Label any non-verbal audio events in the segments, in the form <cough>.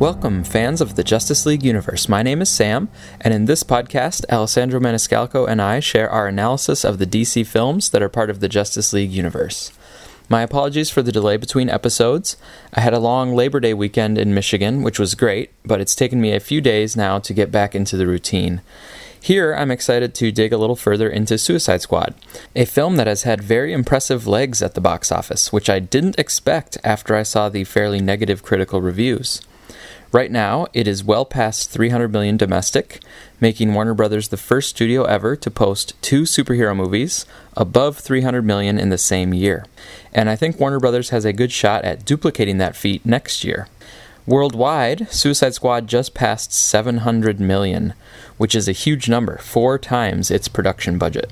Welcome, fans of the Justice League universe. My name is Sam, and in this podcast, Alessandro Maniscalco and I share our analysis of the DC films that are part of the Justice League universe. My apologies for the delay between episodes. I had a long Labor Day weekend in Michigan, which was great, but it's taken me a few days now to get back into the routine. Here, I'm excited to dig a little further into Suicide Squad, a film that has had very impressive legs at the box office, which I didn't expect after I saw the fairly negative critical reviews. Right now, it is well past 300 million domestic, making Warner Brothers the first studio ever to post two superhero movies above 300 million in the same year. And I think Warner Brothers has a good shot at duplicating that feat next year. Worldwide, Suicide Squad just passed 700 million, which is a huge number, four times its production budget.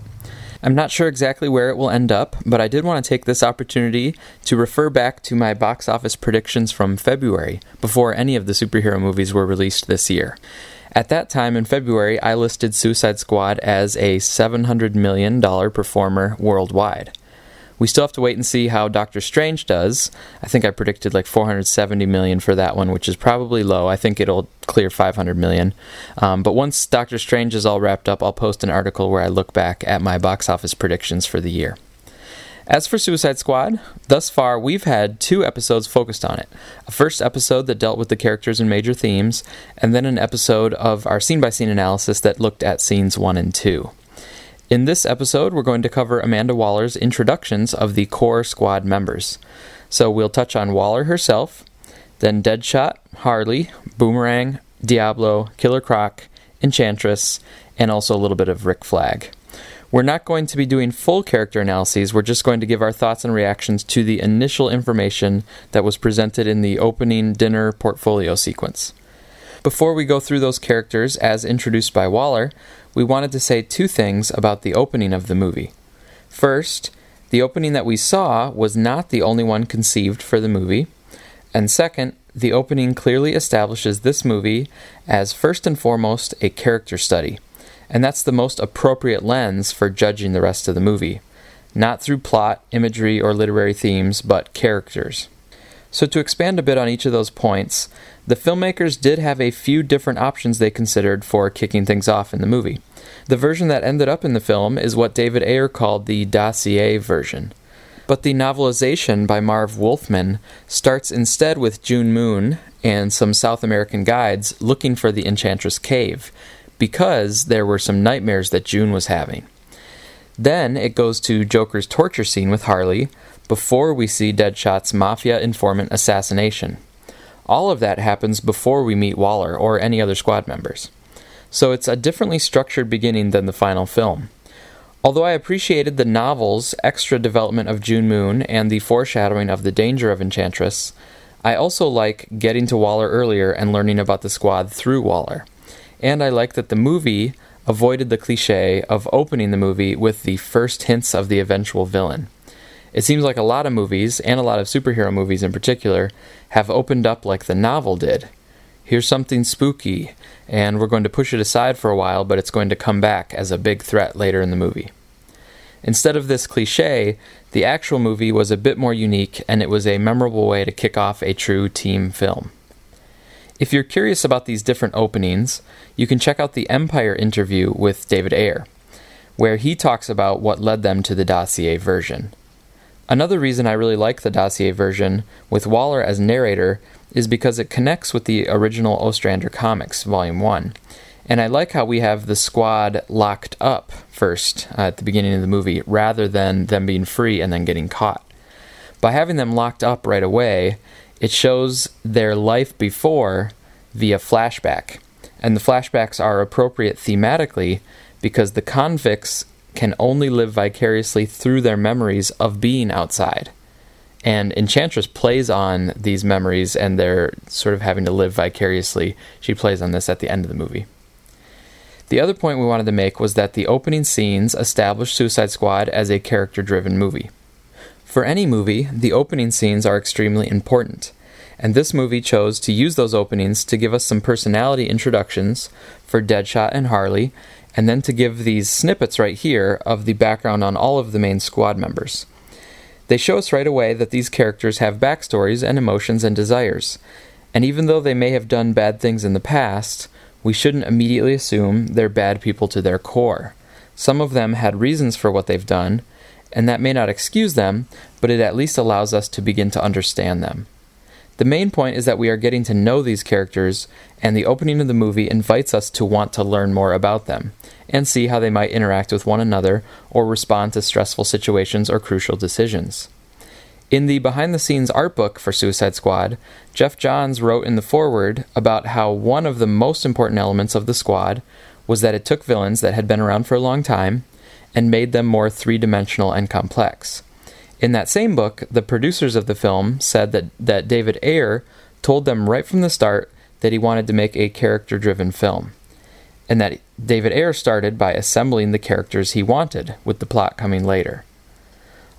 I'm not sure exactly where it will end up, but I did want to take this opportunity to refer back to my box office predictions from February, before any of the superhero movies were released this year. At that time in February, I listed Suicide Squad as a $700 million performer worldwide. We still have to wait and see how Doctor Strange does. I think I predicted like 470 million for that one, which is probably low. I think it'll clear 500 million. Um, but once Doctor Strange is all wrapped up, I'll post an article where I look back at my box office predictions for the year. As for Suicide Squad, thus far we've had two episodes focused on it. A first episode that dealt with the characters and major themes, and then an episode of our scene by scene analysis that looked at scenes 1 and 2. In this episode, we're going to cover Amanda Waller's introductions of the core squad members. So we'll touch on Waller herself, then Deadshot, Harley, Boomerang, Diablo, Killer Croc, Enchantress, and also a little bit of Rick Flag. We're not going to be doing full character analyses, we're just going to give our thoughts and reactions to the initial information that was presented in the opening dinner portfolio sequence. Before we go through those characters as introduced by Waller, we wanted to say two things about the opening of the movie. First, the opening that we saw was not the only one conceived for the movie. And second, the opening clearly establishes this movie as first and foremost a character study. And that's the most appropriate lens for judging the rest of the movie. Not through plot, imagery, or literary themes, but characters. So, to expand a bit on each of those points, the filmmakers did have a few different options they considered for kicking things off in the movie. The version that ended up in the film is what David Ayer called the dossier version. But the novelization by Marv Wolfman starts instead with June Moon and some South American guides looking for the Enchantress Cave, because there were some nightmares that June was having. Then it goes to Joker's torture scene with Harley before we see Deadshot's mafia informant assassination. All of that happens before we meet Waller or any other squad members. So it's a differently structured beginning than the final film. Although I appreciated the novel's extra development of June Moon and the foreshadowing of the danger of Enchantress, I also like getting to Waller earlier and learning about the squad through Waller. And I like that the movie avoided the cliche of opening the movie with the first hints of the eventual villain. It seems like a lot of movies, and a lot of superhero movies in particular, have opened up like the novel did. Here's something spooky, and we're going to push it aside for a while, but it's going to come back as a big threat later in the movie. Instead of this cliche, the actual movie was a bit more unique, and it was a memorable way to kick off a true team film. If you're curious about these different openings, you can check out the Empire interview with David Ayer, where he talks about what led them to the dossier version. Another reason I really like the dossier version, with Waller as narrator, is because it connects with the original Ostrander comics, Volume 1. And I like how we have the squad locked up first uh, at the beginning of the movie, rather than them being free and then getting caught. By having them locked up right away, it shows their life before via flashback. And the flashbacks are appropriate thematically because the convicts can only live vicariously through their memories of being outside. And Enchantress plays on these memories and they're sort of having to live vicariously. She plays on this at the end of the movie. The other point we wanted to make was that the opening scenes established Suicide Squad as a character driven movie. For any movie, the opening scenes are extremely important, and this movie chose to use those openings to give us some personality introductions for Deadshot and Harley and then to give these snippets right here of the background on all of the main squad members. They show us right away that these characters have backstories and emotions and desires, And even though they may have done bad things in the past, we shouldn't immediately assume they're bad people to their core. Some of them had reasons for what they've done, and that may not excuse them, but it at least allows us to begin to understand them. The main point is that we are getting to know these characters, and the opening of the movie invites us to want to learn more about them and see how they might interact with one another or respond to stressful situations or crucial decisions. In the behind the scenes art book for Suicide Squad, Geoff Johns wrote in the foreword about how one of the most important elements of the squad was that it took villains that had been around for a long time and made them more three dimensional and complex. In that same book, the producers of the film said that, that David Ayer told them right from the start that he wanted to make a character driven film, and that David Ayer started by assembling the characters he wanted, with the plot coming later.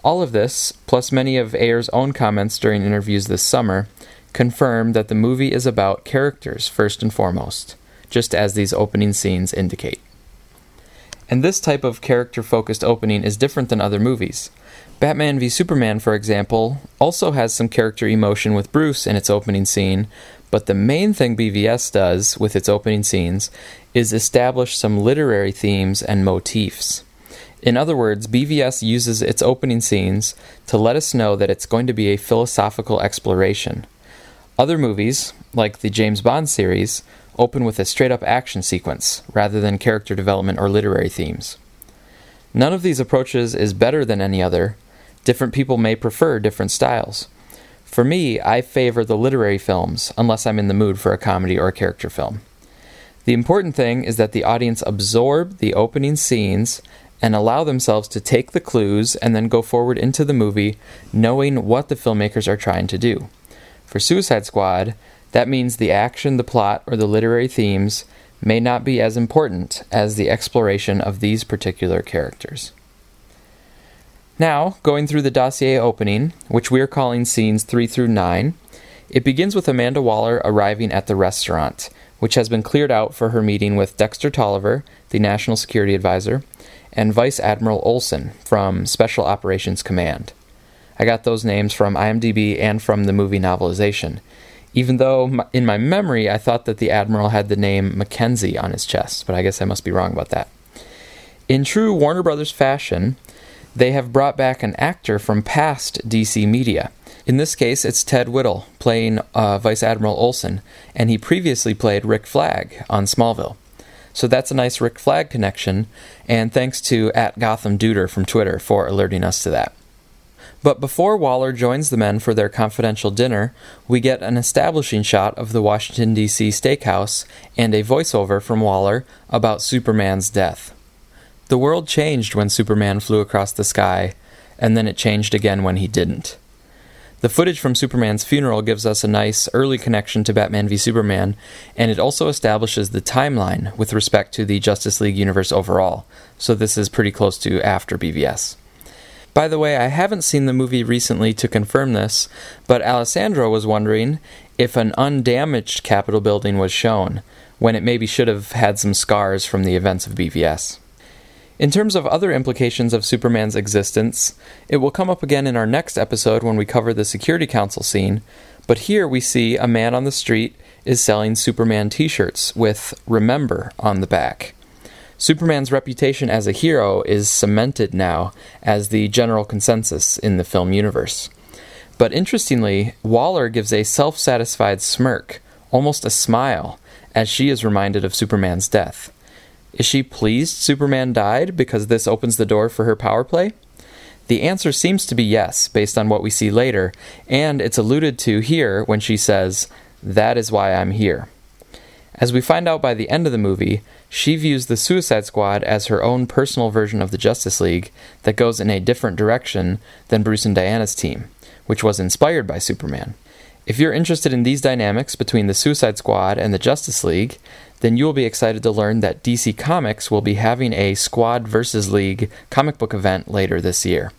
All of this, plus many of Ayer's own comments during interviews this summer, confirm that the movie is about characters first and foremost, just as these opening scenes indicate. And this type of character focused opening is different than other movies. Batman v Superman, for example, also has some character emotion with Bruce in its opening scene, but the main thing BVS does with its opening scenes is establish some literary themes and motifs. In other words, BVS uses its opening scenes to let us know that it's going to be a philosophical exploration. Other movies, like the James Bond series, open with a straight up action sequence rather than character development or literary themes. None of these approaches is better than any other. Different people may prefer different styles. For me, I favor the literary films unless I'm in the mood for a comedy or a character film. The important thing is that the audience absorb the opening scenes and allow themselves to take the clues and then go forward into the movie knowing what the filmmakers are trying to do. For Suicide Squad, that means the action, the plot, or the literary themes may not be as important as the exploration of these particular characters. Now, going through the dossier opening, which we are calling scenes 3 through 9, it begins with Amanda Waller arriving at the restaurant, which has been cleared out for her meeting with Dexter Tolliver, the National Security Advisor, and Vice Admiral Olson from Special Operations Command. I got those names from IMDb and from the movie novelization, even though in my memory I thought that the Admiral had the name Mackenzie on his chest, but I guess I must be wrong about that. In true Warner Brothers fashion, they have brought back an actor from past DC media. In this case, it's Ted Whittall playing uh, Vice Admiral Olson, and he previously played Rick Flag on Smallville. So that's a nice Rick Flag connection, and thanks to at Gotham Duder from Twitter for alerting us to that. But before Waller joins the men for their confidential dinner, we get an establishing shot of the Washington, D.C. steakhouse and a voiceover from Waller about Superman's death. The world changed when Superman flew across the sky, and then it changed again when he didn't. The footage from Superman's funeral gives us a nice early connection to Batman v Superman, and it also establishes the timeline with respect to the Justice League universe overall, so this is pretty close to after BVS. By the way, I haven't seen the movie recently to confirm this, but Alessandro was wondering if an undamaged Capitol building was shown, when it maybe should have had some scars from the events of BVS. In terms of other implications of Superman's existence, it will come up again in our next episode when we cover the Security Council scene, but here we see a man on the street is selling Superman t shirts with Remember on the back. Superman's reputation as a hero is cemented now as the general consensus in the film universe. But interestingly, Waller gives a self satisfied smirk, almost a smile, as she is reminded of Superman's death. Is she pleased Superman died because this opens the door for her power play? The answer seems to be yes, based on what we see later, and it's alluded to here when she says, That is why I'm here. As we find out by the end of the movie, she views the Suicide Squad as her own personal version of the Justice League that goes in a different direction than Bruce and Diana's team, which was inspired by Superman. If you're interested in these dynamics between the Suicide Squad and the Justice League, then you will be excited to learn that DC Comics will be having a Squad vs. League comic book event later this year.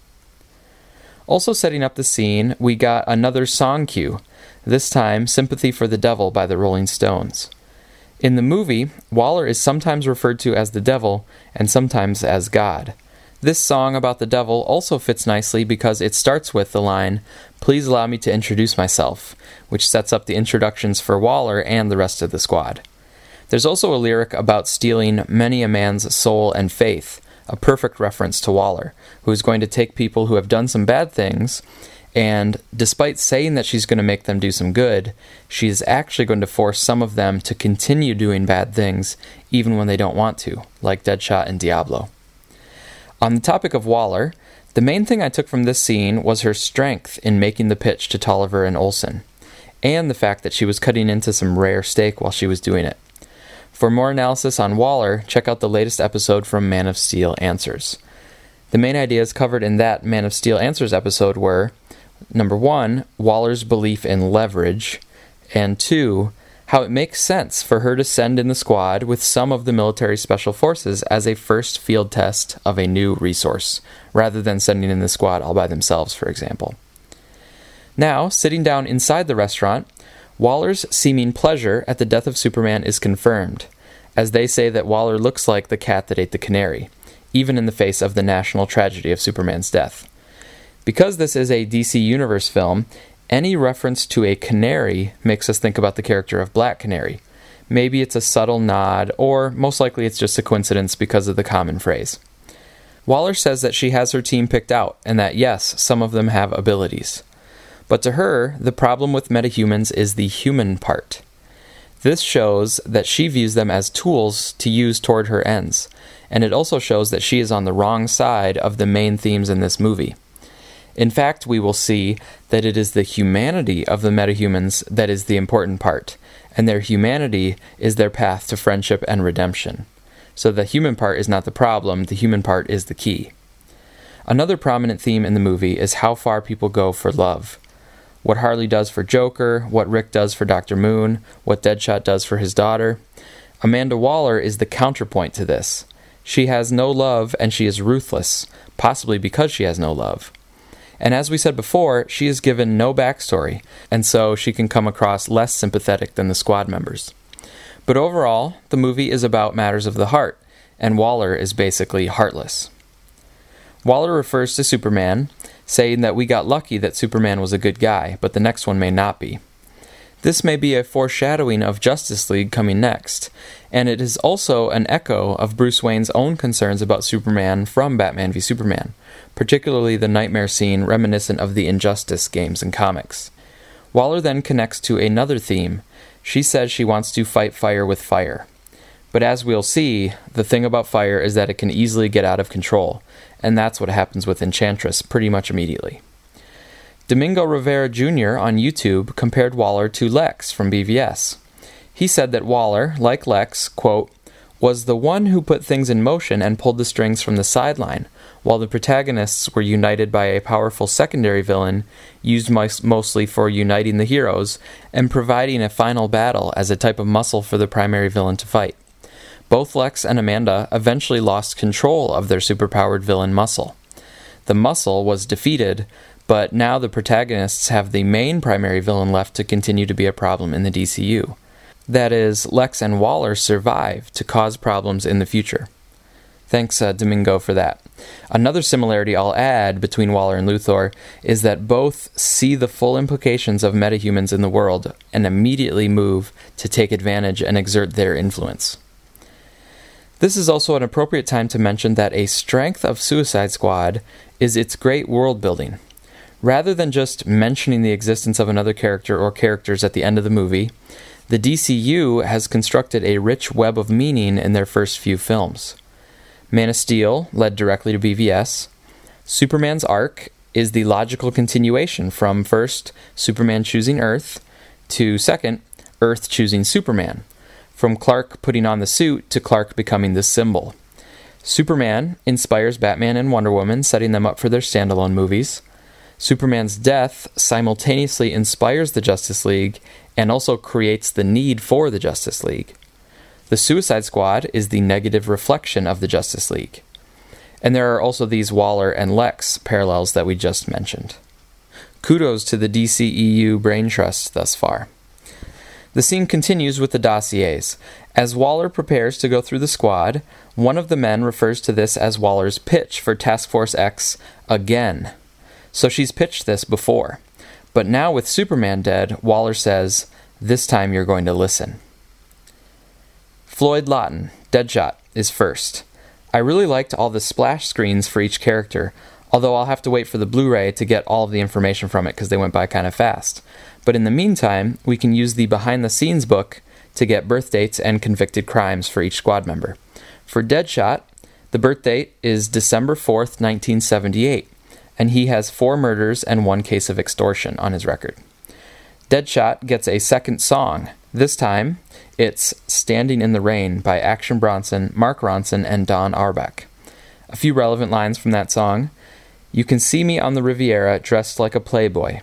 Also, setting up the scene, we got another song cue, this time Sympathy for the Devil by the Rolling Stones. In the movie, Waller is sometimes referred to as the devil and sometimes as God. This song about the devil also fits nicely because it starts with the line, Please allow me to introduce myself, which sets up the introductions for Waller and the rest of the squad. There's also a lyric about stealing many a man's soul and faith, a perfect reference to Waller, who is going to take people who have done some bad things, and despite saying that she's going to make them do some good, she's actually going to force some of them to continue doing bad things even when they don't want to, like Deadshot and Diablo. On the topic of Waller, the main thing I took from this scene was her strength in making the pitch to Tolliver and Olson, and the fact that she was cutting into some rare steak while she was doing it. For more analysis on Waller, check out the latest episode from Man of Steel Answers. The main ideas covered in that Man of Steel Answers episode were number one, Waller's belief in leverage, and two, how it makes sense for her to send in the squad with some of the military special forces as a first field test of a new resource, rather than sending in the squad all by themselves, for example. Now, sitting down inside the restaurant, Waller's seeming pleasure at the death of Superman is confirmed, as they say that Waller looks like the cat that ate the canary, even in the face of the national tragedy of Superman's death. Because this is a DC Universe film, any reference to a canary makes us think about the character of Black Canary. Maybe it's a subtle nod, or most likely it's just a coincidence because of the common phrase. Waller says that she has her team picked out, and that yes, some of them have abilities. But to her, the problem with metahumans is the human part. This shows that she views them as tools to use toward her ends, and it also shows that she is on the wrong side of the main themes in this movie. In fact, we will see that it is the humanity of the metahumans that is the important part, and their humanity is their path to friendship and redemption. So the human part is not the problem, the human part is the key. Another prominent theme in the movie is how far people go for love. What Harley does for Joker, what Rick does for Dr. Moon, what Deadshot does for his daughter. Amanda Waller is the counterpoint to this. She has no love and she is ruthless, possibly because she has no love. And as we said before, she is given no backstory, and so she can come across less sympathetic than the squad members. But overall, the movie is about matters of the heart, and Waller is basically heartless. Waller refers to Superman, saying that we got lucky that Superman was a good guy, but the next one may not be. This may be a foreshadowing of Justice League coming next, and it is also an echo of Bruce Wayne's own concerns about Superman from Batman v Superman, particularly the nightmare scene reminiscent of the Injustice games and comics. Waller then connects to another theme. She says she wants to fight fire with fire. But as we'll see, the thing about fire is that it can easily get out of control, and that's what happens with Enchantress pretty much immediately. Domingo Rivera Jr. on YouTube compared Waller to Lex from BVS. He said that Waller, like Lex, quote, was the one who put things in motion and pulled the strings from the sideline, while the protagonists were united by a powerful secondary villain used mostly for uniting the heroes and providing a final battle as a type of muscle for the primary villain to fight. Both Lex and Amanda eventually lost control of their superpowered villain muscle. The muscle was defeated, but now the protagonists have the main primary villain left to continue to be a problem in the DCU. That is, Lex and Waller survive to cause problems in the future. Thanks, uh, Domingo, for that. Another similarity I'll add between Waller and Luthor is that both see the full implications of metahumans in the world and immediately move to take advantage and exert their influence. This is also an appropriate time to mention that a strength of Suicide Squad is its great world building. Rather than just mentioning the existence of another character or characters at the end of the movie, the DCU has constructed a rich web of meaning in their first few films. Man of Steel led directly to BVS. Superman's arc is the logical continuation from first, Superman choosing Earth, to second, Earth choosing Superman, from Clark putting on the suit to Clark becoming the symbol. Superman inspires Batman and Wonder Woman, setting them up for their standalone movies. Superman's death simultaneously inspires the Justice League and also creates the need for the Justice League. The Suicide Squad is the negative reflection of the Justice League. And there are also these Waller and Lex parallels that we just mentioned. Kudos to the DCEU brain trust thus far. The scene continues with the dossiers. As Waller prepares to go through the squad, one of the men refers to this as Waller's pitch for Task Force X again. So she's pitched this before. But now with Superman dead, Waller says, This time you're going to listen. Floyd Lawton, Deadshot, is first. I really liked all the splash screens for each character, although I'll have to wait for the Blu ray to get all of the information from it because they went by kind of fast. But in the meantime, we can use the behind the scenes book to get birth dates and convicted crimes for each squad member. For Deadshot, the birth date is December 4th, 1978, and he has four murders and one case of extortion on his record. Deadshot gets a second song. This time, it's Standing in the Rain by Action Bronson, Mark Ronson, and Dan Auerbach. A few relevant lines from that song You can see me on the Riviera dressed like a playboy.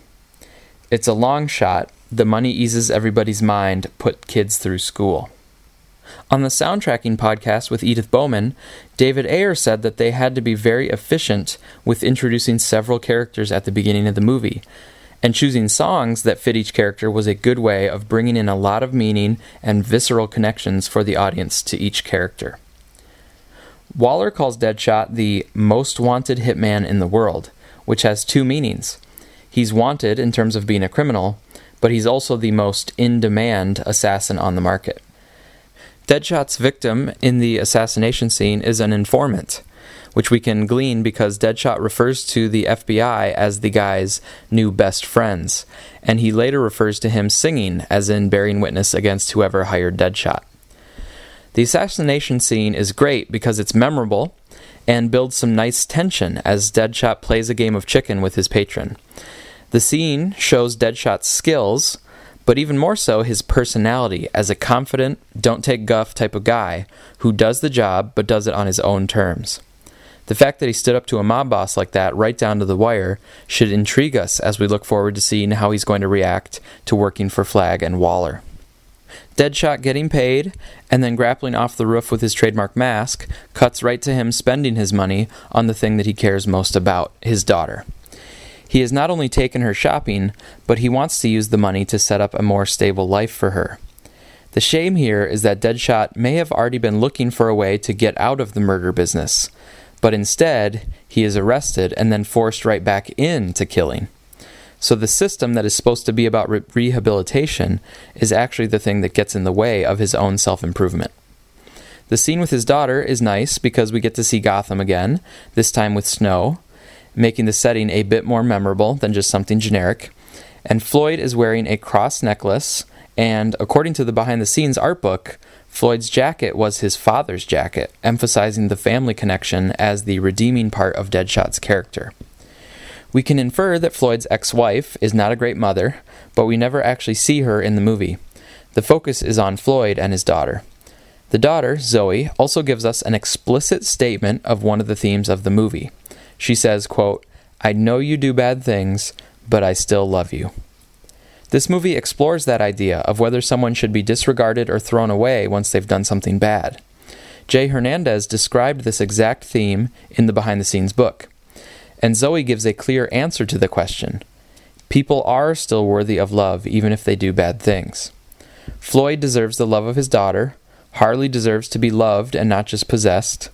It's a long shot. The money eases everybody's mind, put kids through school. On the soundtracking podcast with Edith Bowman, David Ayer said that they had to be very efficient with introducing several characters at the beginning of the movie, and choosing songs that fit each character was a good way of bringing in a lot of meaning and visceral connections for the audience to each character. Waller calls Deadshot the most wanted hitman in the world, which has two meanings. He's wanted in terms of being a criminal, but he's also the most in demand assassin on the market. Deadshot's victim in the assassination scene is an informant, which we can glean because Deadshot refers to the FBI as the guy's new best friends, and he later refers to him singing, as in bearing witness against whoever hired Deadshot. The assassination scene is great because it's memorable and builds some nice tension as Deadshot plays a game of chicken with his patron. The scene shows Deadshot's skills, but even more so his personality as a confident, don't take guff type of guy who does the job but does it on his own terms. The fact that he stood up to a mob boss like that right down to the wire should intrigue us as we look forward to seeing how he's going to react to working for Flag and Waller. Deadshot getting paid and then grappling off the roof with his trademark mask cuts right to him spending his money on the thing that he cares most about his daughter. He has not only taken her shopping, but he wants to use the money to set up a more stable life for her. The shame here is that Deadshot may have already been looking for a way to get out of the murder business, but instead, he is arrested and then forced right back into killing. So the system that is supposed to be about re- rehabilitation is actually the thing that gets in the way of his own self improvement. The scene with his daughter is nice because we get to see Gotham again, this time with snow, making the setting a bit more memorable than just something generic. And Floyd is wearing a cross necklace, and according to the behind the scenes art book, Floyd's jacket was his father's jacket, emphasizing the family connection as the redeeming part of Deadshot's character. We can infer that Floyd's ex wife is not a great mother, but we never actually see her in the movie. The focus is on Floyd and his daughter. The daughter, Zoe, also gives us an explicit statement of one of the themes of the movie. She says, quote, I know you do bad things, but I still love you. This movie explores that idea of whether someone should be disregarded or thrown away once they've done something bad. Jay Hernandez described this exact theme in the behind the scenes book. And Zoe gives a clear answer to the question People are still worthy of love even if they do bad things. Floyd deserves the love of his daughter. Harley deserves to be loved and not just possessed.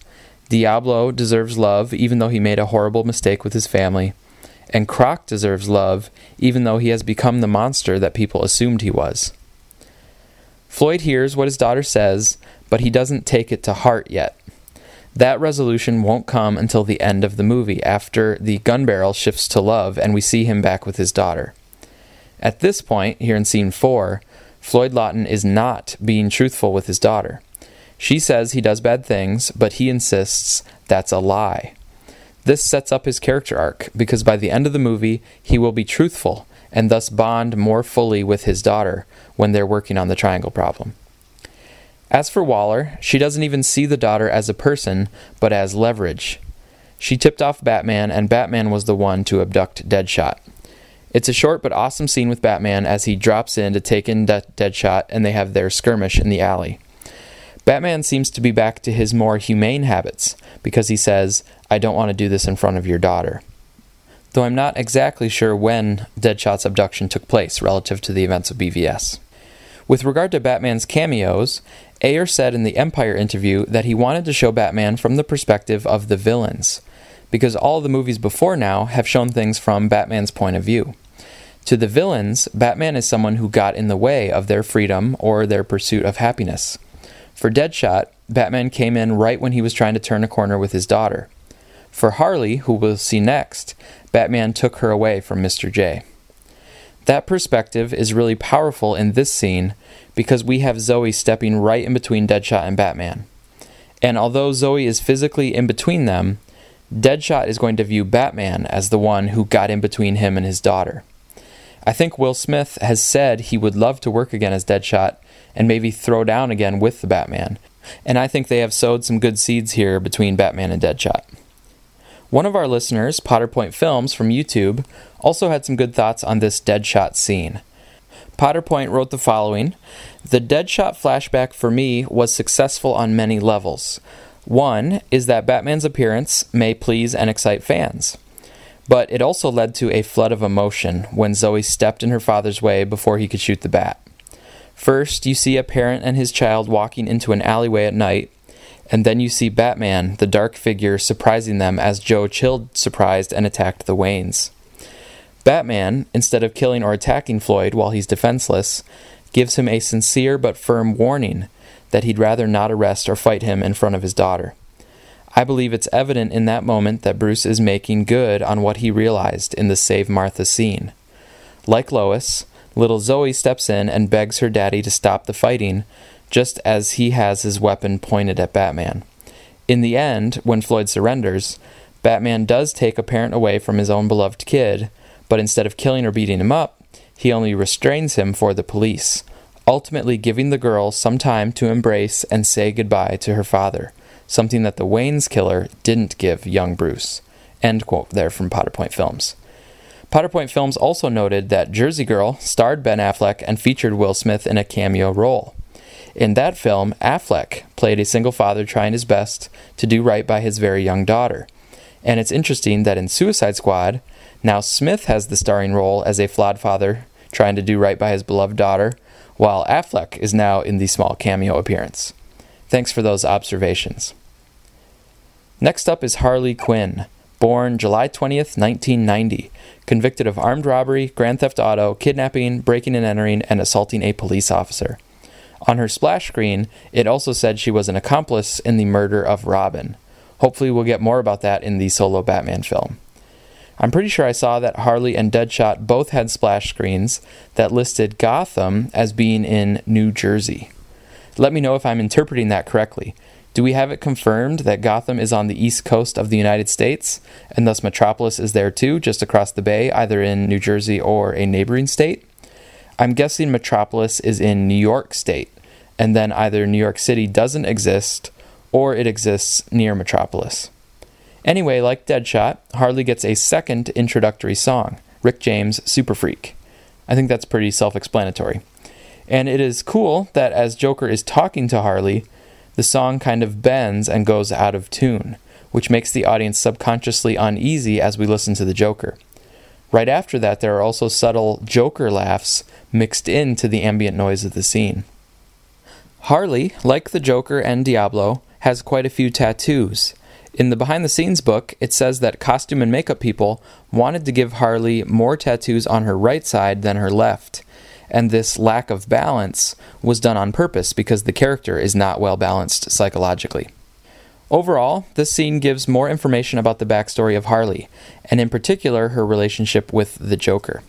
Diablo deserves love, even though he made a horrible mistake with his family. And Croc deserves love, even though he has become the monster that people assumed he was. Floyd hears what his daughter says, but he doesn't take it to heart yet. That resolution won't come until the end of the movie, after the gun barrel shifts to love and we see him back with his daughter. At this point, here in scene 4, Floyd Lawton is not being truthful with his daughter. She says he does bad things, but he insists that's a lie. This sets up his character arc because by the end of the movie, he will be truthful and thus bond more fully with his daughter when they're working on the triangle problem. As for Waller, she doesn't even see the daughter as a person, but as leverage. She tipped off Batman, and Batman was the one to abduct Deadshot. It's a short but awesome scene with Batman as he drops in to take in De- Deadshot and they have their skirmish in the alley. Batman seems to be back to his more humane habits because he says, I don't want to do this in front of your daughter. Though I'm not exactly sure when Deadshot's abduction took place relative to the events of BVS. With regard to Batman's cameos, Ayer said in the Empire interview that he wanted to show Batman from the perspective of the villains, because all the movies before now have shown things from Batman's point of view. To the villains, Batman is someone who got in the way of their freedom or their pursuit of happiness. For Deadshot, Batman came in right when he was trying to turn a corner with his daughter. For Harley, who we'll see next, Batman took her away from Mr. J. That perspective is really powerful in this scene because we have Zoe stepping right in between Deadshot and Batman. And although Zoe is physically in between them, Deadshot is going to view Batman as the one who got in between him and his daughter. I think Will Smith has said he would love to work again as Deadshot and maybe throw down again with the Batman. And I think they have sowed some good seeds here between Batman and Deadshot. One of our listeners, Potterpoint Films from YouTube, also had some good thoughts on this Deadshot scene. Potterpoint wrote the following The Deadshot flashback for me was successful on many levels. One is that Batman's appearance may please and excite fans. But it also led to a flood of emotion when Zoe stepped in her father's way before he could shoot the bat. First, you see a parent and his child walking into an alleyway at night, and then you see Batman, the dark figure, surprising them as Joe chilled, surprised, and attacked the Waynes. Batman, instead of killing or attacking Floyd while he's defenseless, gives him a sincere but firm warning that he'd rather not arrest or fight him in front of his daughter. I believe it's evident in that moment that Bruce is making good on what he realized in the Save Martha scene. Like Lois, little Zoe steps in and begs her daddy to stop the fighting, just as he has his weapon pointed at Batman. In the end, when Floyd surrenders, Batman does take a parent away from his own beloved kid, but instead of killing or beating him up, he only restrains him for the police, ultimately giving the girl some time to embrace and say goodbye to her father something that the Waynes killer didn't give young Bruce. End quote there from Potterpoint Films. Potterpoint Films also noted that Jersey Girl starred Ben Affleck and featured Will Smith in a cameo role. In that film, Affleck played a single father trying his best to do right by his very young daughter. And it's interesting that in Suicide Squad, now Smith has the starring role as a flawed father trying to do right by his beloved daughter, while Affleck is now in the small cameo appearance. Thanks for those observations. Next up is Harley Quinn, born July 20th, 1990, convicted of armed robbery, grand theft auto, kidnapping, breaking and entering, and assaulting a police officer. On her splash screen, it also said she was an accomplice in the murder of Robin. Hopefully, we'll get more about that in the solo Batman film. I'm pretty sure I saw that Harley and Deadshot both had splash screens that listed Gotham as being in New Jersey. Let me know if I'm interpreting that correctly. Do we have it confirmed that Gotham is on the east coast of the United States, and thus Metropolis is there too, just across the bay, either in New Jersey or a neighboring state? I'm guessing Metropolis is in New York State, and then either New York City doesn't exist or it exists near Metropolis. Anyway, like Deadshot, Harley gets a second introductory song, Rick James' Super Freak. I think that's pretty self explanatory. And it is cool that as Joker is talking to Harley, the song kind of bends and goes out of tune, which makes the audience subconsciously uneasy as we listen to the Joker. Right after that, there are also subtle Joker laughs mixed into the ambient noise of the scene. Harley, like the Joker and Diablo, has quite a few tattoos. In the behind the scenes book, it says that costume and makeup people wanted to give Harley more tattoos on her right side than her left, and this lack of balance was done on purpose because the character is not well balanced psychologically. Overall, this scene gives more information about the backstory of Harley, and in particular her relationship with the Joker.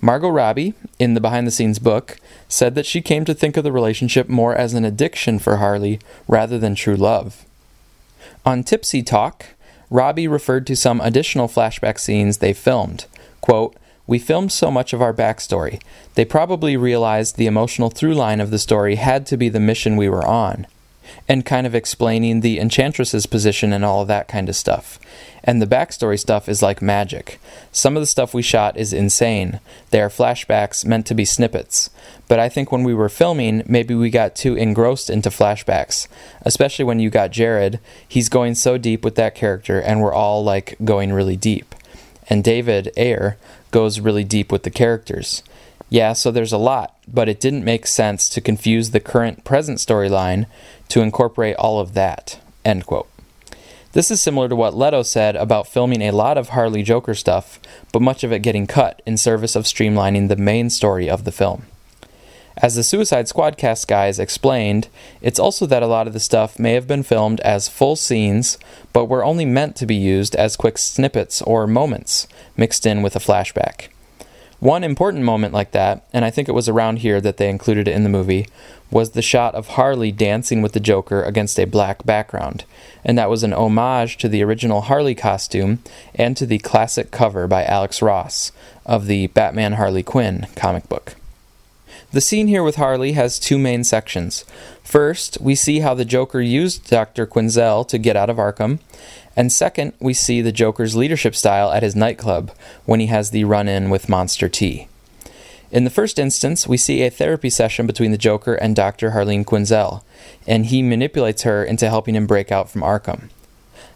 Margot Robbie, in the behind the scenes book, said that she came to think of the relationship more as an addiction for Harley rather than true love. On Tipsy Talk, Robbie referred to some additional flashback scenes they filmed. Quote, we filmed so much of our backstory. They probably realized the emotional through line of the story had to be the mission we were on, and kind of explaining the Enchantress's position and all that kind of stuff. And the backstory stuff is like magic. Some of the stuff we shot is insane. They are flashbacks meant to be snippets. But I think when we were filming, maybe we got too engrossed into flashbacks. Especially when you got Jared. He's going so deep with that character, and we're all like going really deep. And David Ayer goes really deep with the characters. Yeah, so there's a lot. but it didn't make sense to confuse the current present storyline to incorporate all of that. End quote. This is similar to what Leto said about filming a lot of Harley Joker stuff, but much of it getting cut in service of streamlining the main story of the film. As the Suicide Squad cast guys explained, it's also that a lot of the stuff may have been filmed as full scenes, but were only meant to be used as quick snippets or moments mixed in with a flashback. One important moment like that, and I think it was around here that they included it in the movie, was the shot of Harley dancing with the Joker against a black background, and that was an homage to the original Harley costume and to the classic cover by Alex Ross of the Batman Harley Quinn comic book. The scene here with Harley has two main sections. First, we see how the Joker used Dr. Quinzel to get out of Arkham, and second, we see the Joker's leadership style at his nightclub when he has the run in with Monster T. In the first instance, we see a therapy session between the Joker and Dr. Harleen Quinzel, and he manipulates her into helping him break out from Arkham.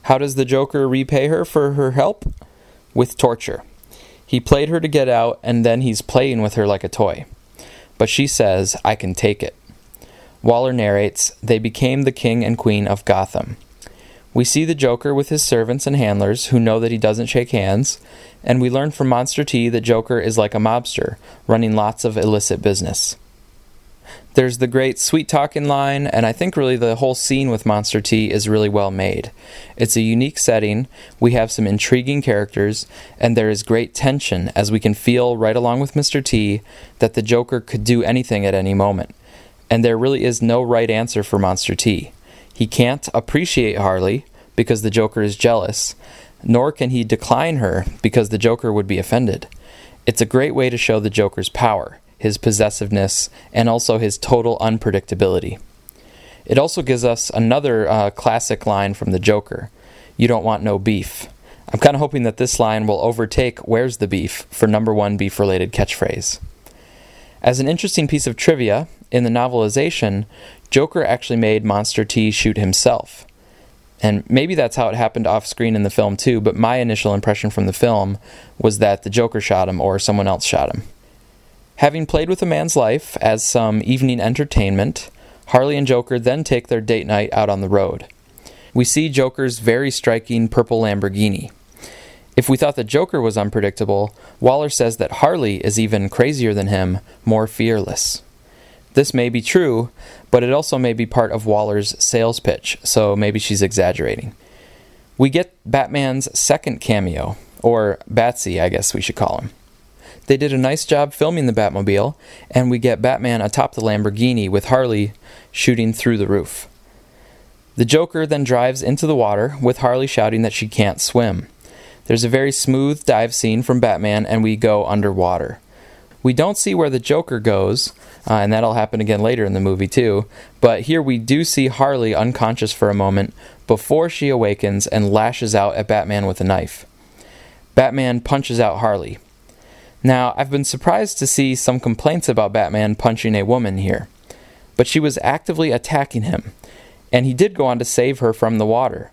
How does the Joker repay her for her help? With torture. He played her to get out, and then he's playing with her like a toy. But she says, I can take it. Waller narrates, They became the king and queen of Gotham. We see the Joker with his servants and handlers who know that he doesn't shake hands, and we learn from Monster T that Joker is like a mobster, running lots of illicit business. There's the great sweet talking line, and I think really the whole scene with Monster T is really well made. It's a unique setting, we have some intriguing characters, and there is great tension as we can feel right along with Mr. T that the Joker could do anything at any moment. And there really is no right answer for Monster T. He can't appreciate Harley because the Joker is jealous, nor can he decline her because the Joker would be offended. It's a great way to show the Joker's power, his possessiveness, and also his total unpredictability. It also gives us another uh, classic line from the Joker You don't want no beef. I'm kind of hoping that this line will overtake Where's the Beef for number one beef related catchphrase. As an interesting piece of trivia, in the novelization, Joker actually made Monster T shoot himself. And maybe that's how it happened off screen in the film too, but my initial impression from the film was that the Joker shot him or someone else shot him. Having played with a man's life as some evening entertainment, Harley and Joker then take their date night out on the road. We see Joker's very striking purple Lamborghini. If we thought the Joker was unpredictable, Waller says that Harley is even crazier than him, more fearless. This may be true, but it also may be part of Waller's sales pitch, so maybe she's exaggerating. We get Batman's second cameo, or Batsy, I guess we should call him. They did a nice job filming the Batmobile, and we get Batman atop the Lamborghini with Harley shooting through the roof. The Joker then drives into the water, with Harley shouting that she can't swim. There's a very smooth dive scene from Batman, and we go underwater. We don't see where the Joker goes, uh, and that'll happen again later in the movie too. But here we do see Harley unconscious for a moment before she awakens and lashes out at Batman with a knife. Batman punches out Harley. Now, I've been surprised to see some complaints about Batman punching a woman here, but she was actively attacking him, and he did go on to save her from the water.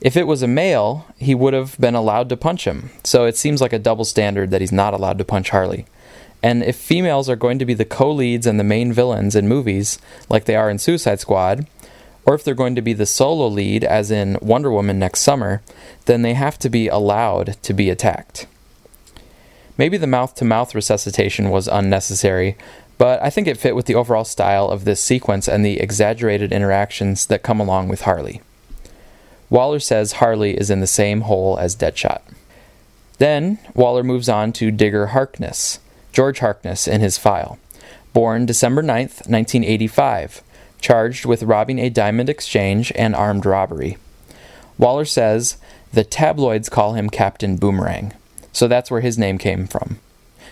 If it was a male, he would have been allowed to punch him, so it seems like a double standard that he's not allowed to punch Harley. And if females are going to be the co leads and the main villains in movies, like they are in Suicide Squad, or if they're going to be the solo lead, as in Wonder Woman next summer, then they have to be allowed to be attacked. Maybe the mouth to mouth resuscitation was unnecessary, but I think it fit with the overall style of this sequence and the exaggerated interactions that come along with Harley. Waller says Harley is in the same hole as Deadshot. Then, Waller moves on to Digger Harkness, George Harkness in his file. Born December 9, 1985, charged with robbing a diamond exchange and armed robbery. Waller says the tabloids call him Captain Boomerang, so that's where his name came from.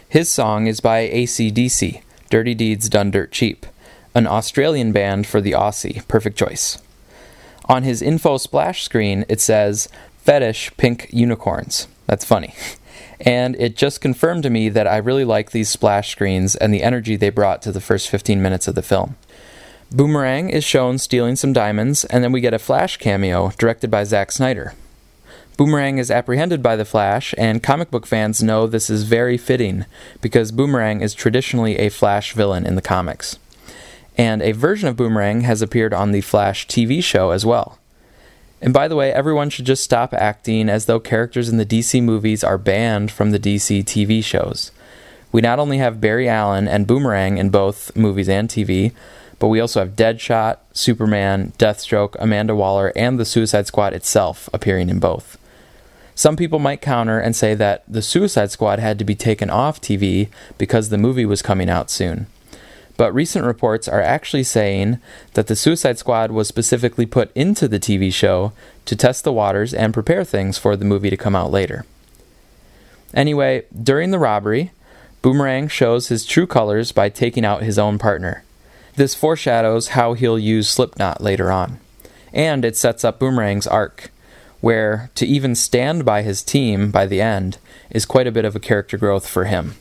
His song is by ACDC, Dirty Deeds Done Dirt Cheap, an Australian band for the Aussie, perfect choice. On his info splash screen, it says, Fetish Pink Unicorns. That's funny. <laughs> And it just confirmed to me that I really like these splash screens and the energy they brought to the first 15 minutes of the film. Boomerang is shown stealing some diamonds, and then we get a Flash cameo directed by Zack Snyder. Boomerang is apprehended by the Flash, and comic book fans know this is very fitting because Boomerang is traditionally a Flash villain in the comics. And a version of Boomerang has appeared on the Flash TV show as well. And by the way, everyone should just stop acting as though characters in the DC movies are banned from the DC TV shows. We not only have Barry Allen and Boomerang in both movies and TV, but we also have Deadshot, Superman, Deathstroke, Amanda Waller, and the Suicide Squad itself appearing in both. Some people might counter and say that the Suicide Squad had to be taken off TV because the movie was coming out soon. But recent reports are actually saying that the Suicide Squad was specifically put into the TV show to test the waters and prepare things for the movie to come out later. Anyway, during the robbery, Boomerang shows his true colors by taking out his own partner. This foreshadows how he'll use Slipknot later on. And it sets up Boomerang's arc, where to even stand by his team by the end is quite a bit of a character growth for him.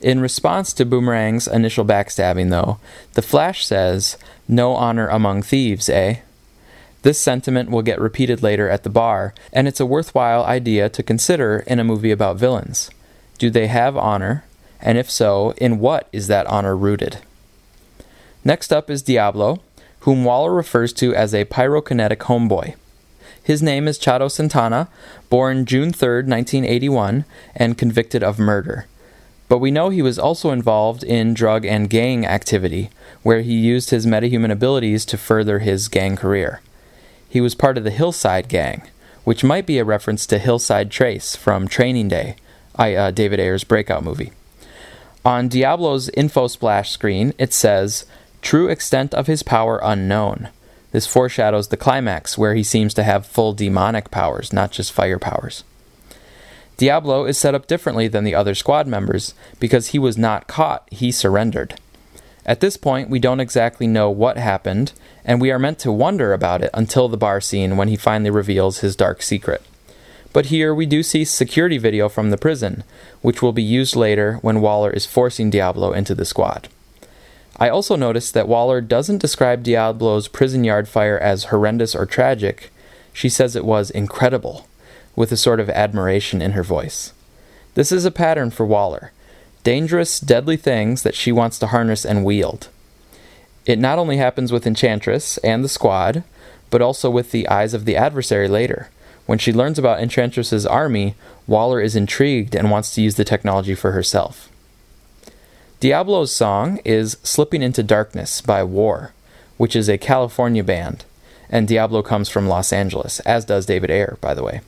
In response to Boomerang's initial backstabbing, though, the Flash says, No honor among thieves, eh? This sentiment will get repeated later at the bar, and it's a worthwhile idea to consider in a movie about villains. Do they have honor? And if so, in what is that honor rooted? Next up is Diablo, whom Waller refers to as a pyrokinetic homeboy. His name is Chato Santana, born June 3, 1981, and convicted of murder. But we know he was also involved in drug and gang activity, where he used his metahuman abilities to further his gang career. He was part of the Hillside Gang, which might be a reference to Hillside Trece from Training Day, I, uh, David Ayer's breakout movie. On Diablo's info splash screen, it says, True extent of his power unknown. This foreshadows the climax, where he seems to have full demonic powers, not just fire powers. Diablo is set up differently than the other squad members because he was not caught, he surrendered. At this point, we don't exactly know what happened, and we are meant to wonder about it until the bar scene when he finally reveals his dark secret. But here we do see security video from the prison, which will be used later when Waller is forcing Diablo into the squad. I also noticed that Waller doesn't describe Diablo's prison yard fire as horrendous or tragic, she says it was incredible with a sort of admiration in her voice. This is a pattern for Waller dangerous, deadly things that she wants to harness and wield. It not only happens with Enchantress and the squad, but also with the eyes of the adversary later. When she learns about Enchantress's army, Waller is intrigued and wants to use the technology for herself. Diablo's song is Slipping into Darkness by War, which is a California band, and Diablo comes from Los Angeles, as does David Ayer, by the way.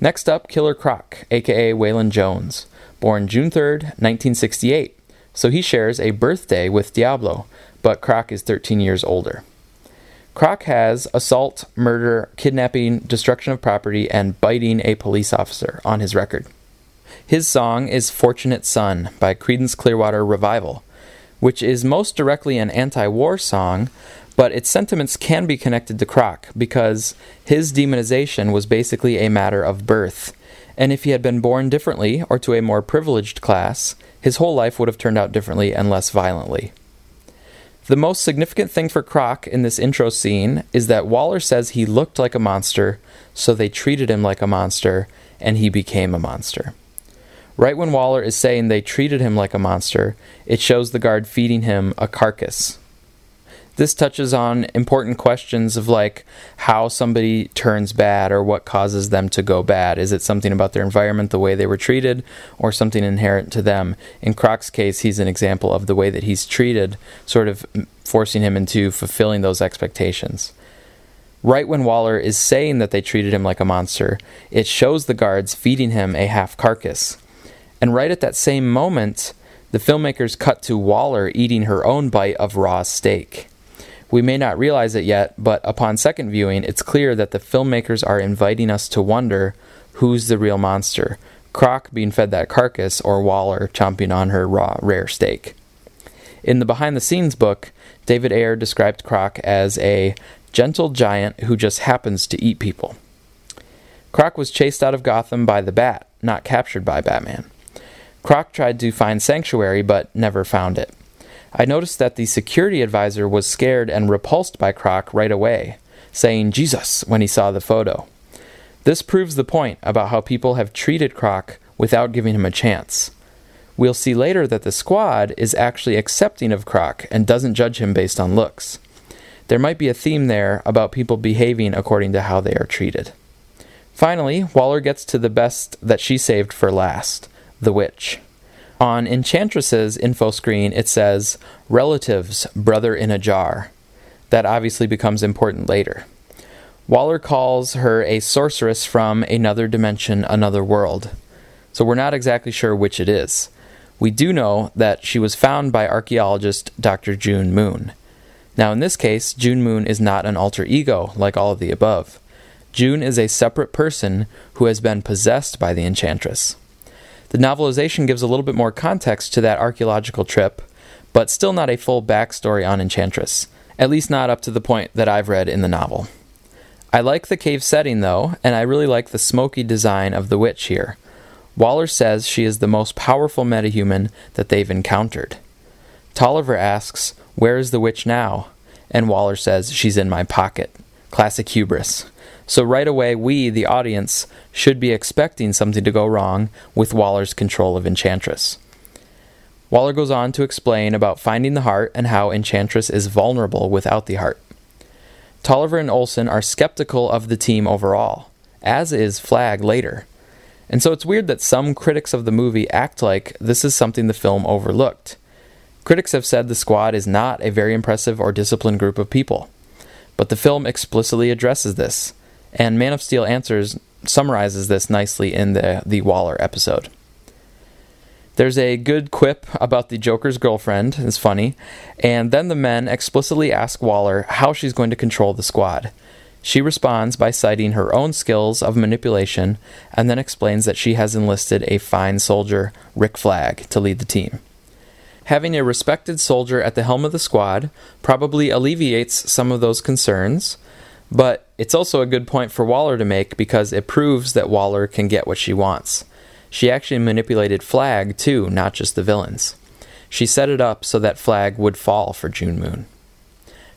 Next up, Killer Croc, aka Waylon Jones, born June 3rd, 1968. So he shares a birthday with Diablo, but Croc is 13 years older. Croc has assault, murder, kidnapping, destruction of property, and biting a police officer on his record. His song is Fortunate Son by Creedence Clearwater Revival, which is most directly an anti war song, but its sentiments can be connected to Croc because his demonization was basically a matter of birth. And if he had been born differently or to a more privileged class, his whole life would have turned out differently and less violently. The most significant thing for Croc in this intro scene is that Waller says he looked like a monster, so they treated him like a monster, and he became a monster. Right when Waller is saying they treated him like a monster, it shows the guard feeding him a carcass, this touches on important questions of like how somebody turns bad or what causes them to go bad. Is it something about their environment, the way they were treated, or something inherent to them? In Croc's case, he's an example of the way that he's treated, sort of forcing him into fulfilling those expectations. Right when Waller is saying that they treated him like a monster, it shows the guards feeding him a half carcass. And right at that same moment, the filmmakers cut to Waller eating her own bite of raw steak. We may not realize it yet, but upon second viewing, it's clear that the filmmakers are inviting us to wonder who's the real monster Croc being fed that carcass, or Waller chomping on her raw, rare steak. In the behind the scenes book, David Ayer described Croc as a gentle giant who just happens to eat people. Croc was chased out of Gotham by the Bat, not captured by Batman. Croc tried to find sanctuary but never found it. I noticed that the security advisor was scared and repulsed by Croc right away, saying Jesus when he saw the photo. This proves the point about how people have treated Croc without giving him a chance. We'll see later that the squad is actually accepting of Croc and doesn't judge him based on looks. There might be a theme there about people behaving according to how they are treated. Finally, Waller gets to the best that she saved for last the witch. On Enchantress's info screen, it says, Relatives, brother in a jar. That obviously becomes important later. Waller calls her a sorceress from another dimension, another world. So we're not exactly sure which it is. We do know that she was found by archaeologist Dr. June Moon. Now, in this case, June Moon is not an alter ego like all of the above. June is a separate person who has been possessed by the Enchantress. The novelization gives a little bit more context to that archaeological trip, but still not a full backstory on Enchantress, at least not up to the point that I've read in the novel. I like the cave setting though, and I really like the smoky design of the witch here. Waller says she is the most powerful metahuman that they've encountered. Tolliver asks, Where is the witch now? And Waller says, She's in my pocket. Classic hubris. So right away, we, the audience, should be expecting something to go wrong with Waller's control of Enchantress. Waller goes on to explain about finding the heart and how Enchantress is vulnerable without the heart. Tolliver and Olson are skeptical of the team overall, as is Flag later. And so it's weird that some critics of the movie act like this is something the film overlooked. Critics have said the squad is not a very impressive or disciplined group of people. But the film explicitly addresses this, and Man of Steel Answers summarizes this nicely in the, the Waller episode. There's a good quip about the Joker's girlfriend, it's funny, and then the men explicitly ask Waller how she's going to control the squad. She responds by citing her own skills of manipulation and then explains that she has enlisted a fine soldier, Rick Flag, to lead the team. Having a respected soldier at the helm of the squad probably alleviates some of those concerns, but it's also a good point for Waller to make because it proves that Waller can get what she wants. She actually manipulated Flag too, not just the villains. She set it up so that Flag would fall for June Moon.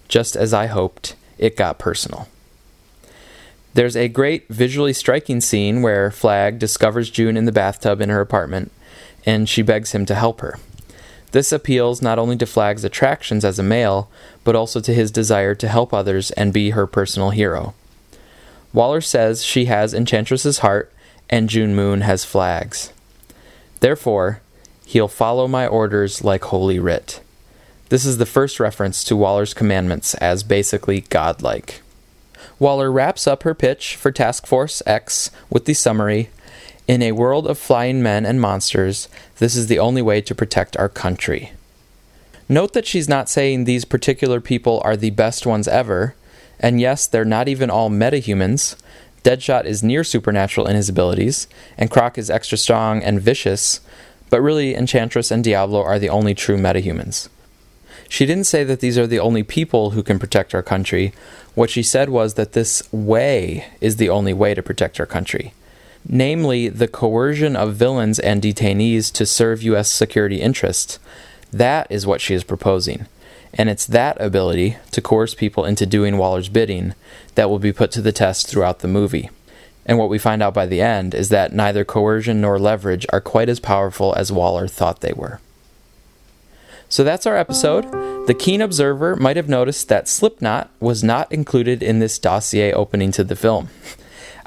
Just as I hoped, it got personal. There's a great visually striking scene where Flag discovers June in the bathtub in her apartment, and she begs him to help her. This appeals not only to Flag's attractions as a male, but also to his desire to help others and be her personal hero. Waller says she has Enchantress's heart and June Moon has Flag's. Therefore, he'll follow my orders like Holy Writ. This is the first reference to Waller's commandments as basically godlike. Waller wraps up her pitch for Task Force X with the summary in a world of flying men and monsters, this is the only way to protect our country. Note that she's not saying these particular people are the best ones ever, and yes, they're not even all metahumans. Deadshot is near supernatural in his abilities, and Croc is extra strong and vicious, but really, Enchantress and Diablo are the only true metahumans. She didn't say that these are the only people who can protect our country. What she said was that this way is the only way to protect our country namely the coercion of villains and detainees to serve U.S. security interests. That is what she is proposing. And it's that ability to coerce people into doing Waller's bidding that will be put to the test throughout the movie. And what we find out by the end is that neither coercion nor leverage are quite as powerful as Waller thought they were. So that's our episode. The keen observer might have noticed that Slipknot was not included in this dossier opening to the film.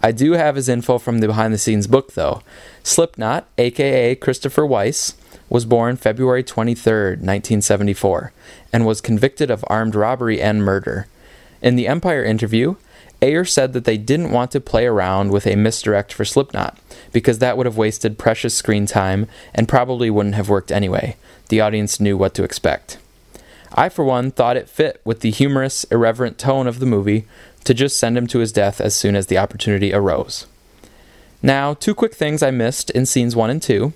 I do have his info from the behind the scenes book, though. Slipknot, aka Christopher Weiss, was born February 23, 1974, and was convicted of armed robbery and murder. In the Empire interview, Ayer said that they didn't want to play around with a misdirect for Slipknot, because that would have wasted precious screen time and probably wouldn't have worked anyway. The audience knew what to expect. I, for one, thought it fit with the humorous, irreverent tone of the movie, to just send him to his death as soon as the opportunity arose. Now, two quick things I missed in scenes 1 and 2.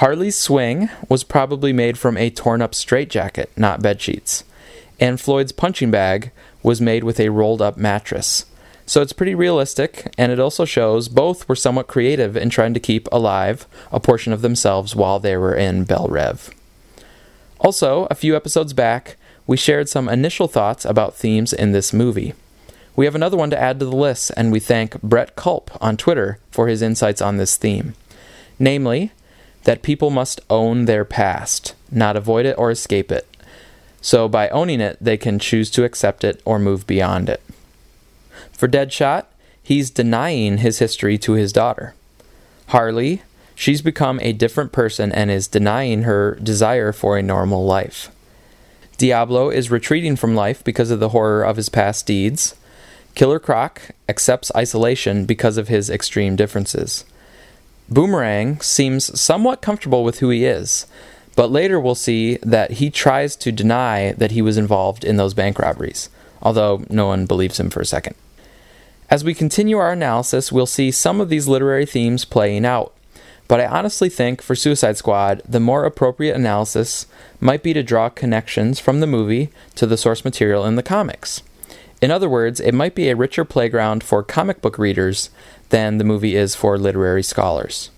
Harley's swing was probably made from a torn up straitjacket, not bed sheets. And Floyd's punching bag was made with a rolled up mattress. So it's pretty realistic, and it also shows both were somewhat creative in trying to keep alive a portion of themselves while they were in Belle Reve. Also, a few episodes back, we shared some initial thoughts about themes in this movie. We have another one to add to the list, and we thank Brett Culp on Twitter for his insights on this theme. Namely, that people must own their past, not avoid it or escape it. So, by owning it, they can choose to accept it or move beyond it. For Deadshot, he's denying his history to his daughter. Harley, she's become a different person and is denying her desire for a normal life. Diablo is retreating from life because of the horror of his past deeds. Killer Croc accepts isolation because of his extreme differences. Boomerang seems somewhat comfortable with who he is, but later we'll see that he tries to deny that he was involved in those bank robberies, although no one believes him for a second. As we continue our analysis, we'll see some of these literary themes playing out, but I honestly think for Suicide Squad, the more appropriate analysis might be to draw connections from the movie to the source material in the comics. In other words, it might be a richer playground for comic book readers than the movie is for literary scholars.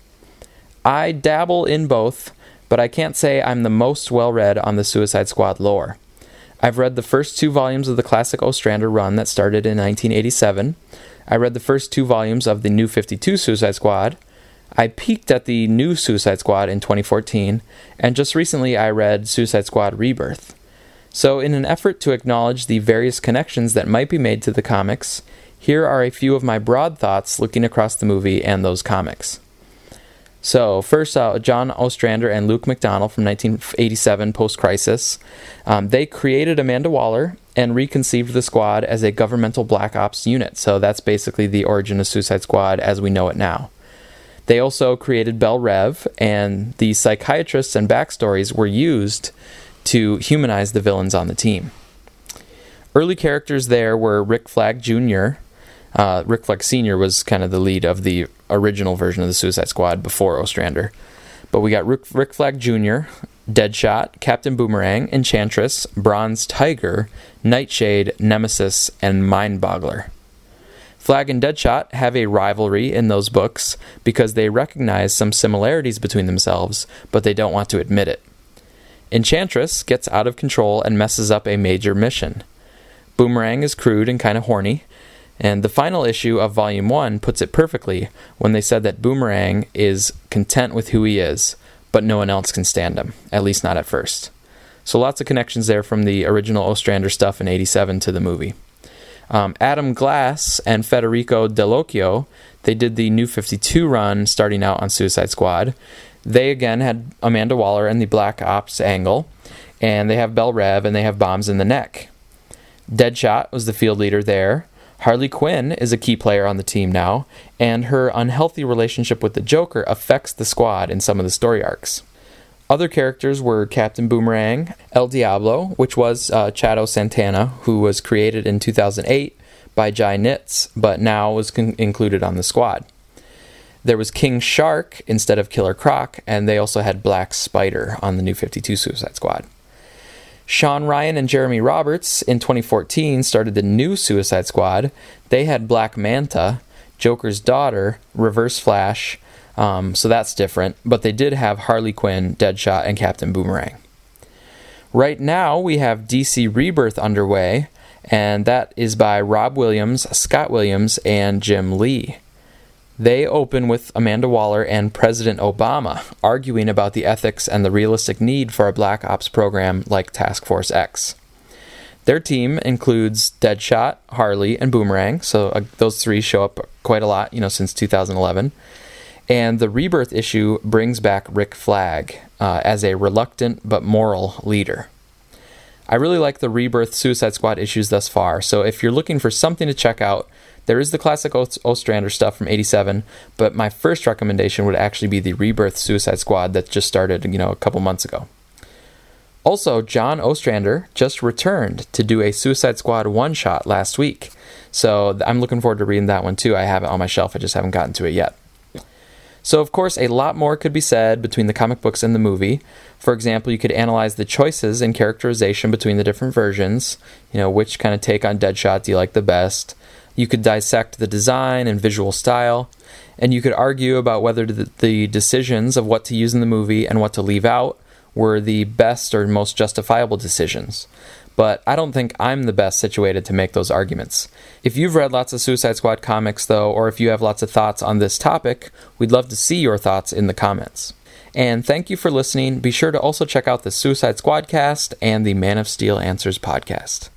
I dabble in both, but I can't say I'm the most well read on the Suicide Squad lore. I've read the first two volumes of the classic Ostrander run that started in 1987. I read the first two volumes of the New 52 Suicide Squad. I peeked at the new Suicide Squad in 2014, and just recently I read Suicide Squad Rebirth. So, in an effort to acknowledge the various connections that might be made to the comics, here are a few of my broad thoughts looking across the movie and those comics. So, first, uh, John Ostrander and Luke McDonnell from 1987 Post Crisis. Um, they created Amanda Waller and reconceived the squad as a governmental black ops unit. So, that's basically the origin of Suicide Squad as we know it now. They also created Belle Reve, and the psychiatrists and backstories were used to humanize the villains on the team. Early characters there were Rick Flag Jr., uh, Rick Flag Sr. was kind of the lead of the original version of the Suicide Squad before Ostrander. But we got Rick, Rick Flag Jr., Deadshot, Captain Boomerang, Enchantress, Bronze Tiger, Nightshade, Nemesis, and Mindboggler. Flag and Deadshot have a rivalry in those books because they recognize some similarities between themselves, but they don't want to admit it. Enchantress gets out of control and messes up a major mission. Boomerang is crude and kind of horny, and the final issue of Volume 1 puts it perfectly when they said that Boomerang is content with who he is, but no one else can stand him, at least not at first. So lots of connections there from the original Ostrander stuff in 87 to the movie. Um, Adam Glass and Federico Dallocchio, they did the New 52 run starting out on Suicide Squad. They again had Amanda Waller and the Black Ops angle, and they have Belle Reve and they have bombs in the neck. Deadshot was the field leader there. Harley Quinn is a key player on the team now, and her unhealthy relationship with the Joker affects the squad in some of the story arcs. Other characters were Captain Boomerang, El Diablo, which was uh, Chato Santana, who was created in 2008 by Jai Nitz, but now was con- included on the squad. There was King Shark instead of Killer Croc, and they also had Black Spider on the new 52 Suicide Squad. Sean Ryan and Jeremy Roberts in 2014 started the new Suicide Squad. They had Black Manta, Joker's daughter, Reverse Flash, um, so that's different. But they did have Harley Quinn, Deadshot, and Captain Boomerang. Right now, we have DC Rebirth underway, and that is by Rob Williams, Scott Williams, and Jim Lee. They open with Amanda Waller and President Obama arguing about the ethics and the realistic need for a black ops program like Task Force X. Their team includes Deadshot, Harley, and Boomerang, so uh, those three show up quite a lot, you know, since 2011. And the Rebirth issue brings back Rick Flag uh, as a reluctant but moral leader. I really like the Rebirth Suicide Squad issues thus far, so if you're looking for something to check out, there is the classic Ostrander stuff from 87, but my first recommendation would actually be the Rebirth Suicide Squad that just started, you know, a couple months ago. Also, John Ostrander just returned to do a Suicide Squad one shot last week. So I'm looking forward to reading that one too. I have it on my shelf, I just haven't gotten to it yet. So, of course, a lot more could be said between the comic books and the movie. For example, you could analyze the choices and characterization between the different versions. You know, which kind of take on Deadshot do you like the best? You could dissect the design and visual style, and you could argue about whether the decisions of what to use in the movie and what to leave out were the best or most justifiable decisions. but I don't think I'm the best situated to make those arguments. If you've read lots of Suicide Squad comics, though, or if you have lots of thoughts on this topic, we'd love to see your thoughts in the comments. And thank you for listening. Be sure to also check out the Suicide Squad cast and the Man of Steel Answers podcast.